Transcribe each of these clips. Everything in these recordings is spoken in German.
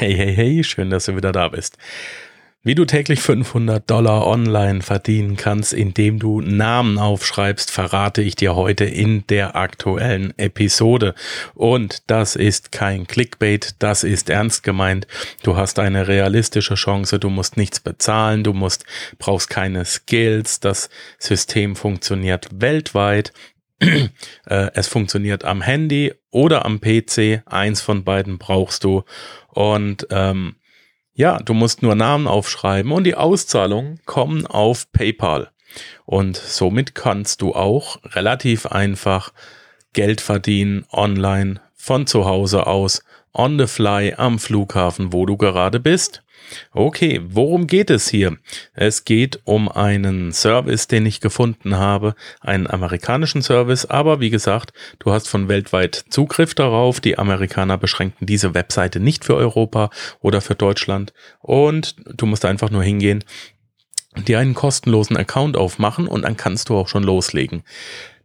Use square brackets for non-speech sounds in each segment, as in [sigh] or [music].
Hey, hey, hey, schön, dass du wieder da bist. Wie du täglich 500 Dollar online verdienen kannst, indem du Namen aufschreibst, verrate ich dir heute in der aktuellen Episode. Und das ist kein Clickbait, das ist ernst gemeint. Du hast eine realistische Chance, du musst nichts bezahlen, du musst, brauchst keine Skills, das System funktioniert weltweit. Äh, es funktioniert am Handy oder am PC. Eins von beiden brauchst du. Und ähm, ja, du musst nur Namen aufschreiben und die Auszahlungen kommen auf PayPal. Und somit kannst du auch relativ einfach Geld verdienen online von zu Hause aus, on the fly am Flughafen, wo du gerade bist. Okay, worum geht es hier? Es geht um einen Service, den ich gefunden habe, einen amerikanischen Service, aber wie gesagt, du hast von weltweit Zugriff darauf. Die Amerikaner beschränken diese Webseite nicht für Europa oder für Deutschland und du musst einfach nur hingehen, dir einen kostenlosen Account aufmachen und dann kannst du auch schon loslegen.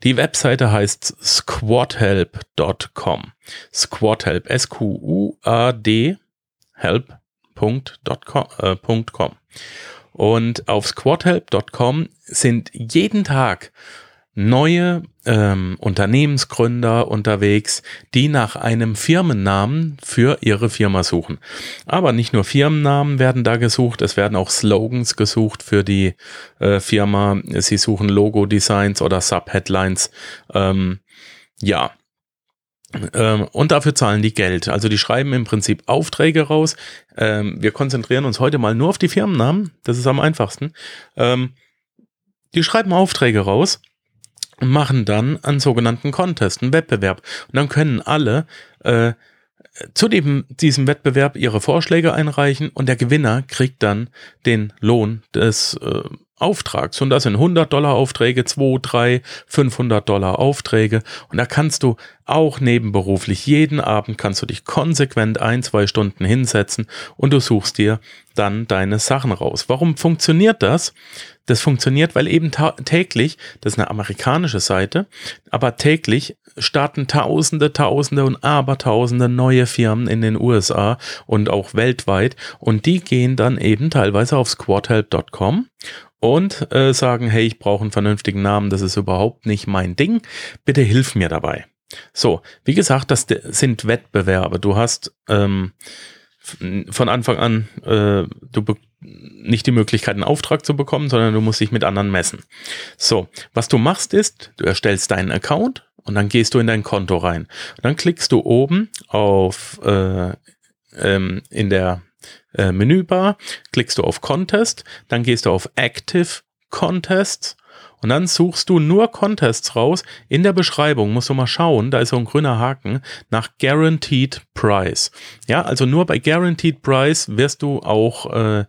Die Webseite heißt squadhelp.com. Squadhelp, S-Q-U-A-D, help squadhelp.com. Und auf squadhelp.com sind jeden Tag neue ähm, Unternehmensgründer unterwegs, die nach einem Firmennamen für ihre Firma suchen. Aber nicht nur Firmennamen werden da gesucht, es werden auch Slogans gesucht für die äh, Firma. Sie suchen Logo-Designs oder Subheadlines. Ähm, ja, und dafür zahlen die Geld. Also die schreiben im Prinzip Aufträge raus. Ähm, wir konzentrieren uns heute mal nur auf die Firmennamen. Das ist am einfachsten. Ähm, die schreiben Aufträge raus und machen dann einen sogenannten Contest, einen Wettbewerb. Und dann können alle äh, zu dem, diesem Wettbewerb ihre Vorschläge einreichen und der Gewinner kriegt dann den Lohn des äh, Auftrags. Und das sind 100 Dollar Aufträge, 2, 3, 500 Dollar Aufträge. Und da kannst du auch nebenberuflich jeden Abend kannst du dich konsequent ein, zwei Stunden hinsetzen und du suchst dir dann deine Sachen raus. Warum funktioniert das? Das funktioniert, weil eben täglich, das ist eine amerikanische Seite, aber täglich starten Tausende, Tausende und Abertausende neue Firmen in den USA und auch weltweit und die gehen dann eben teilweise auf squadhelp.com und äh, sagen, hey, ich brauche einen vernünftigen Namen, das ist überhaupt nicht mein Ding, bitte hilf mir dabei. So, wie gesagt, das sind Wettbewerbe. Du hast ähm, von Anfang an äh, du nicht die Möglichkeit, einen Auftrag zu bekommen, sondern du musst dich mit anderen messen. So, was du machst ist, du erstellst deinen Account und dann gehst du in dein Konto rein. Und dann klickst du oben auf äh, ähm, in der äh, Menübar, klickst du auf Contest, dann gehst du auf Active Contests und dann suchst du nur Contests raus. In der Beschreibung musst du mal schauen, da ist so ein grüner Haken nach Guaranteed Price. Ja, also nur bei Guaranteed Price wirst du auch äh,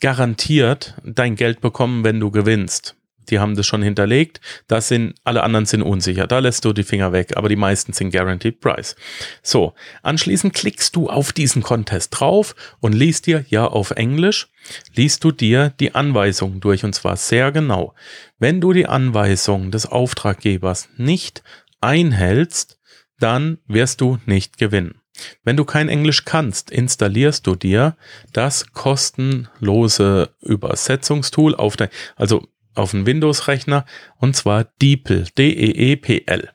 garantiert dein Geld bekommen, wenn du gewinnst die haben das schon hinterlegt. Das sind, alle anderen sind unsicher. Da lässt du die Finger weg, aber die meisten sind Guaranteed Price. So, anschließend klickst du auf diesen Contest drauf und liest dir, ja, auf Englisch, liest du dir die Anweisungen durch und zwar sehr genau. Wenn du die Anweisungen des Auftraggebers nicht einhältst, dann wirst du nicht gewinnen. Wenn du kein Englisch kannst, installierst du dir das kostenlose Übersetzungstool auf dein, also auf einen Windows-Rechner und zwar DeepL, D-E-E-P-L.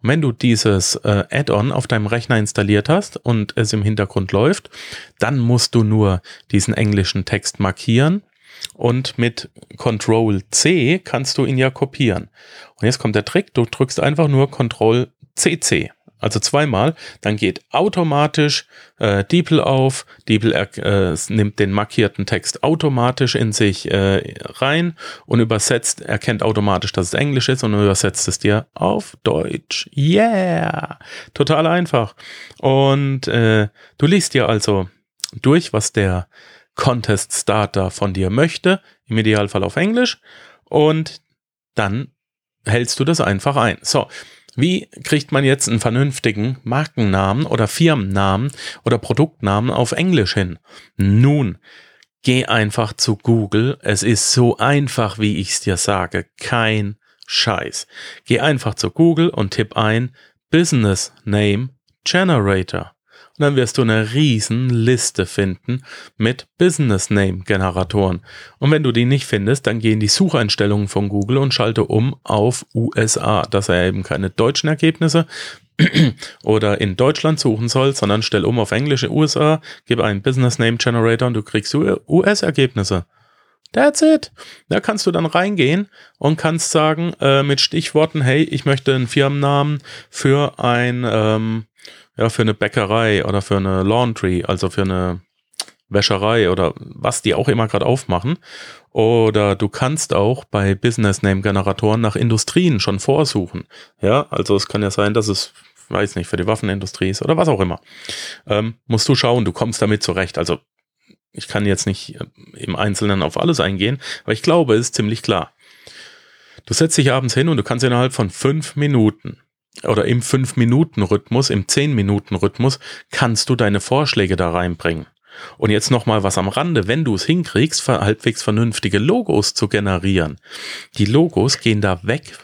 Und wenn du dieses äh, Add-on auf deinem Rechner installiert hast und es im Hintergrund läuft, dann musst du nur diesen englischen Text markieren und mit Control C kannst du ihn ja kopieren. Und jetzt kommt der Trick, du drückst einfach nur Control CC also zweimal, dann geht automatisch äh, DeepL auf, DeepL äh, nimmt den markierten Text automatisch in sich äh, rein und übersetzt, erkennt automatisch, dass es Englisch ist und übersetzt es dir auf Deutsch. Yeah! Total einfach. Und äh, du liest dir also durch, was der Contest Starter von dir möchte, im Idealfall auf Englisch, und dann hältst du das einfach ein. So, wie kriegt man jetzt einen vernünftigen Markennamen oder Firmennamen oder Produktnamen auf Englisch hin? Nun, geh einfach zu Google. Es ist so einfach, wie ich es dir sage. Kein Scheiß. Geh einfach zu Google und tipp ein Business Name Generator. Dann wirst du eine riesen Liste finden mit Business Name Generatoren. Und wenn du die nicht findest, dann geh in die Sucheinstellungen von Google und schalte um auf USA, dass er eben keine deutschen Ergebnisse [clears throat] oder in Deutschland suchen soll, sondern stell um auf englische USA, gib einen Business Name Generator und du kriegst US-Ergebnisse. That's it. Da kannst du dann reingehen und kannst sagen äh, mit Stichworten, hey, ich möchte einen Firmennamen für ein, ähm, ja, für eine Bäckerei oder für eine Laundry, also für eine Wäscherei oder was die auch immer gerade aufmachen. Oder du kannst auch bei Business Name Generatoren nach Industrien schon vorsuchen. Ja, also es kann ja sein, dass es, weiß nicht, für die Waffenindustrie ist oder was auch immer. Ähm, musst du schauen, du kommst damit zurecht. Also ich kann jetzt nicht äh, im Einzelnen auf alles eingehen, aber ich glaube, es ist ziemlich klar. Du setzt dich abends hin und du kannst innerhalb von fünf Minuten oder im fünf Minuten Rhythmus, im zehn Minuten Rhythmus, kannst du deine Vorschläge da reinbringen. Und jetzt noch mal was am Rande, wenn du es hinkriegst, halbwegs vernünftige Logos zu generieren. Die Logos gehen da weg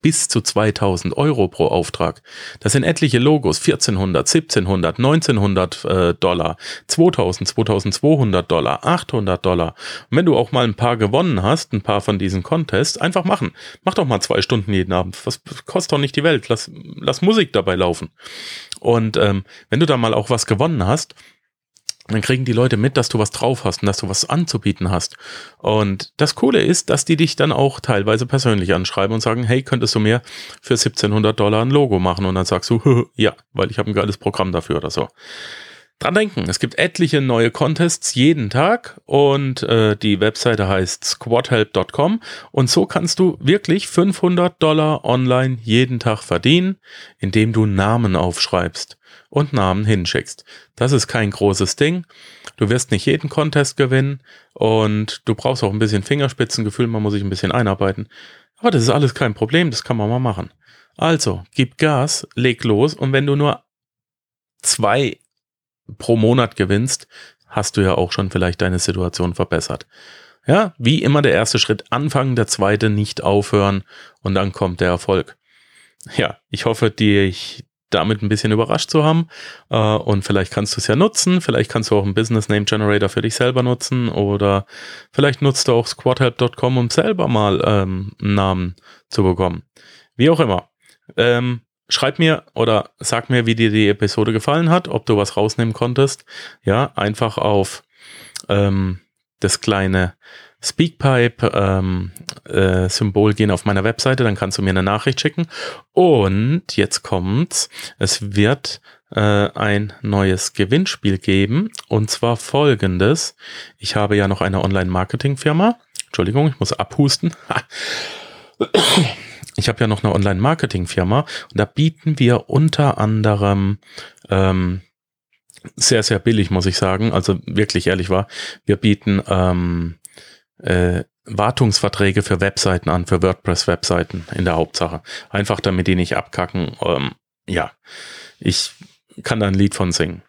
bis zu 2000 Euro pro Auftrag. Das sind etliche Logos, 1400, 1700, 1900 äh, Dollar, 2000, 2200 Dollar, 800 Dollar. Und wenn du auch mal ein paar gewonnen hast, ein paar von diesen Contests, einfach machen. Mach doch mal zwei Stunden jeden Abend. Was kostet doch nicht die Welt? Lass, lass Musik dabei laufen. Und ähm, wenn du da mal auch was gewonnen hast, dann kriegen die Leute mit, dass du was drauf hast und dass du was anzubieten hast. Und das Coole ist, dass die dich dann auch teilweise persönlich anschreiben und sagen, hey, könntest du mir für 1700 Dollar ein Logo machen? Und dann sagst du, [laughs] ja, weil ich habe ein geiles Programm dafür oder so. Dran denken, es gibt etliche neue Contests jeden Tag und äh, die Webseite heißt squadhelp.com und so kannst du wirklich 500 Dollar online jeden Tag verdienen, indem du Namen aufschreibst und Namen hinschickst. Das ist kein großes Ding. Du wirst nicht jeden Contest gewinnen und du brauchst auch ein bisschen Fingerspitzengefühl, man muss sich ein bisschen einarbeiten. Aber das ist alles kein Problem, das kann man mal machen. Also, gib Gas, leg los und wenn du nur zwei pro Monat gewinnst, hast du ja auch schon vielleicht deine Situation verbessert. Ja, wie immer der erste Schritt anfangen, der zweite nicht aufhören und dann kommt der Erfolg. Ja, ich hoffe, dich damit ein bisschen überrascht zu haben. Äh, und vielleicht kannst du es ja nutzen. Vielleicht kannst du auch einen Business Name Generator für dich selber nutzen. Oder vielleicht nutzt du auch squadhelp.com, um selber mal ähm, einen Namen zu bekommen. Wie auch immer. Ähm, schreib mir oder sag mir, wie dir die Episode gefallen hat, ob du was rausnehmen konntest. Ja, einfach auf ähm, das kleine Speakpipe ähm, äh, gehen auf meiner Webseite, dann kannst du mir eine Nachricht schicken. Und jetzt kommt's, es wird äh, ein neues Gewinnspiel geben und zwar folgendes. Ich habe ja noch eine Online-Marketing-Firma. Entschuldigung, ich muss abhusten. [laughs] Ich habe ja noch eine Online-Marketing-Firma und da bieten wir unter anderem ähm, sehr, sehr billig, muss ich sagen. Also wirklich ehrlich war, wir bieten ähm, äh, Wartungsverträge für Webseiten an, für WordPress-Webseiten in der Hauptsache. Einfach damit die nicht abkacken. Ähm, ja, ich kann da ein Lied von singen.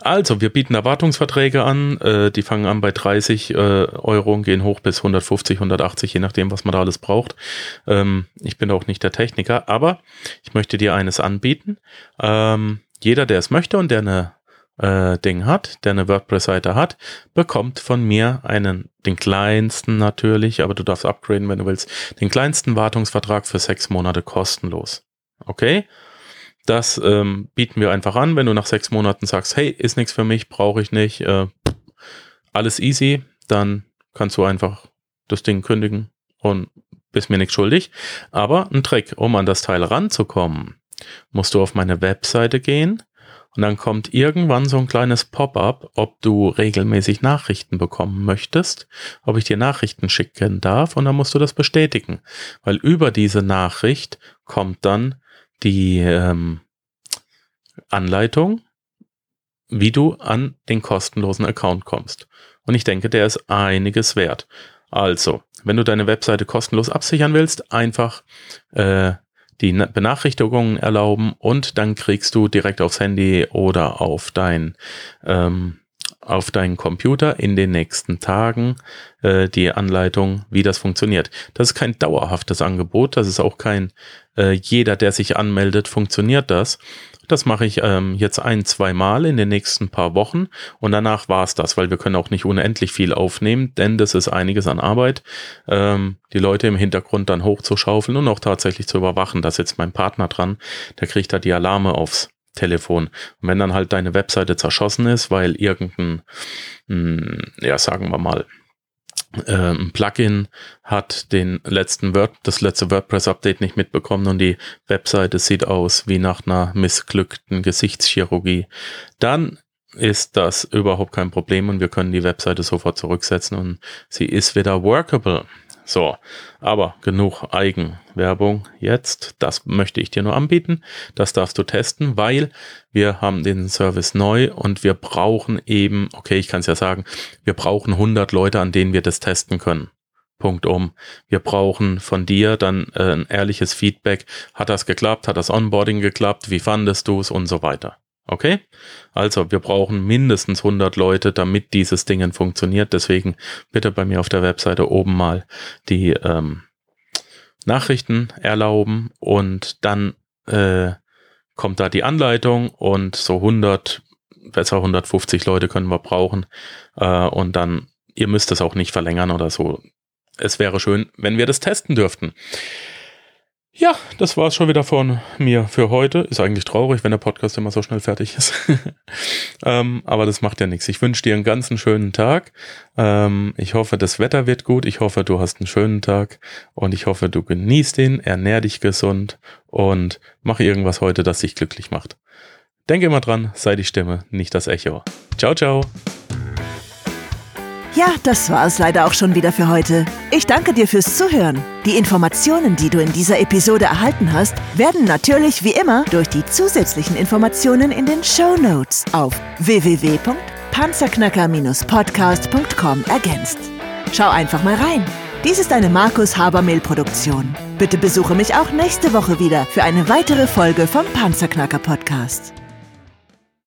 Also, wir bieten Erwartungsverträge an, äh, die fangen an bei 30 äh, Euro und gehen hoch bis 150, 180, je nachdem, was man da alles braucht. Ähm, ich bin auch nicht der Techniker, aber ich möchte dir eines anbieten. Ähm, jeder, der es möchte und der eine äh, Ding hat, der eine WordPress-Seite hat, bekommt von mir einen, den kleinsten natürlich, aber du darfst upgraden, wenn du willst, den kleinsten Wartungsvertrag für sechs Monate kostenlos. Okay? Das ähm, bieten wir einfach an, wenn du nach sechs Monaten sagst, hey, ist nichts für mich, brauche ich nicht, äh, alles easy, dann kannst du einfach das Ding kündigen und bist mir nichts schuldig. Aber ein Trick, um an das Teil ranzukommen, musst du auf meine Webseite gehen und dann kommt irgendwann so ein kleines Pop-up, ob du regelmäßig Nachrichten bekommen möchtest, ob ich dir Nachrichten schicken darf und dann musst du das bestätigen. Weil über diese Nachricht kommt dann die ähm, Anleitung, wie du an den kostenlosen Account kommst. Und ich denke, der ist einiges wert. Also, wenn du deine Webseite kostenlos absichern willst, einfach äh, die Benachrichtigungen erlauben und dann kriegst du direkt aufs Handy oder auf dein ähm, auf deinen Computer in den nächsten Tagen äh, die Anleitung, wie das funktioniert. Das ist kein dauerhaftes Angebot, das ist auch kein äh, jeder, der sich anmeldet, funktioniert das. Das mache ich ähm, jetzt ein, zwei Mal in den nächsten paar Wochen und danach war es das, weil wir können auch nicht unendlich viel aufnehmen, denn das ist einiges an Arbeit, ähm, die Leute im Hintergrund dann hochzuschaufeln und auch tatsächlich zu überwachen. Da sitzt mein Partner dran, der kriegt da die Alarme aufs Telefon. Und wenn dann halt deine Webseite zerschossen ist, weil irgendein, mh, hm, ja, sagen wir mal, äh, ein Plugin hat den letzten Word, das letzte WordPress-Update nicht mitbekommen und die Webseite sieht aus wie nach einer missglückten Gesichtschirurgie, dann ist das überhaupt kein Problem und wir können die Webseite sofort zurücksetzen und sie ist wieder workable. So, aber genug Eigenwerbung jetzt. Das möchte ich dir nur anbieten. Das darfst du testen, weil wir haben den Service neu und wir brauchen eben, okay, ich kann es ja sagen, wir brauchen 100 Leute, an denen wir das testen können. Punkt um. Wir brauchen von dir dann äh, ein ehrliches Feedback. Hat das geklappt? Hat das Onboarding geklappt? Wie fandest du es? Und so weiter. Okay? Also, wir brauchen mindestens 100 Leute, damit dieses Ding funktioniert. Deswegen bitte bei mir auf der Webseite oben mal die ähm, Nachrichten erlauben und dann äh, kommt da die Anleitung und so 100, besser 150 Leute können wir brauchen äh, und dann, ihr müsst es auch nicht verlängern oder so. Es wäre schön, wenn wir das testen dürften. Ja, das war es schon wieder von mir für heute. Ist eigentlich traurig, wenn der Podcast immer so schnell fertig ist. [laughs] ähm, aber das macht ja nichts. Ich wünsche dir einen ganzen schönen Tag. Ähm, ich hoffe, das Wetter wird gut. Ich hoffe, du hast einen schönen Tag. Und ich hoffe, du genießt ihn, ernähr dich gesund und mach irgendwas heute, das dich glücklich macht. Denke immer dran, sei die Stimme, nicht das Echo. Ciao, ciao. Ja, das war es leider auch schon wieder für heute. Ich danke dir fürs Zuhören. Die Informationen, die du in dieser Episode erhalten hast, werden natürlich wie immer durch die zusätzlichen Informationen in den Show Notes auf www.panzerknacker-podcast.com ergänzt. Schau einfach mal rein. Dies ist eine Markus Habermehl Produktion. Bitte besuche mich auch nächste Woche wieder für eine weitere Folge vom Panzerknacker Podcast.